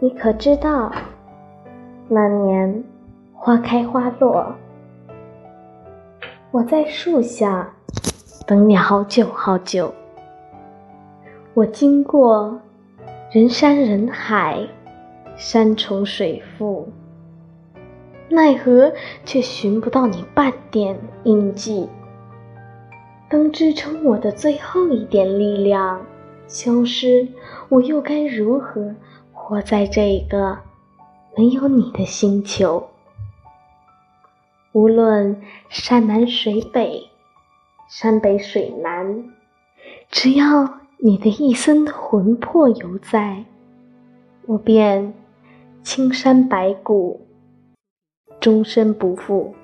你可知道，那年花开花落，我在树下等你好久好久。我经过人山人海，山重水复，奈何却寻不到你半点印记。当支撑我的最后一点力量消失，我又该如何活在这个没有你的星球？无论山南水北，山北水南，只要……你的一身魂魄犹在，我便青山白骨，终身不负。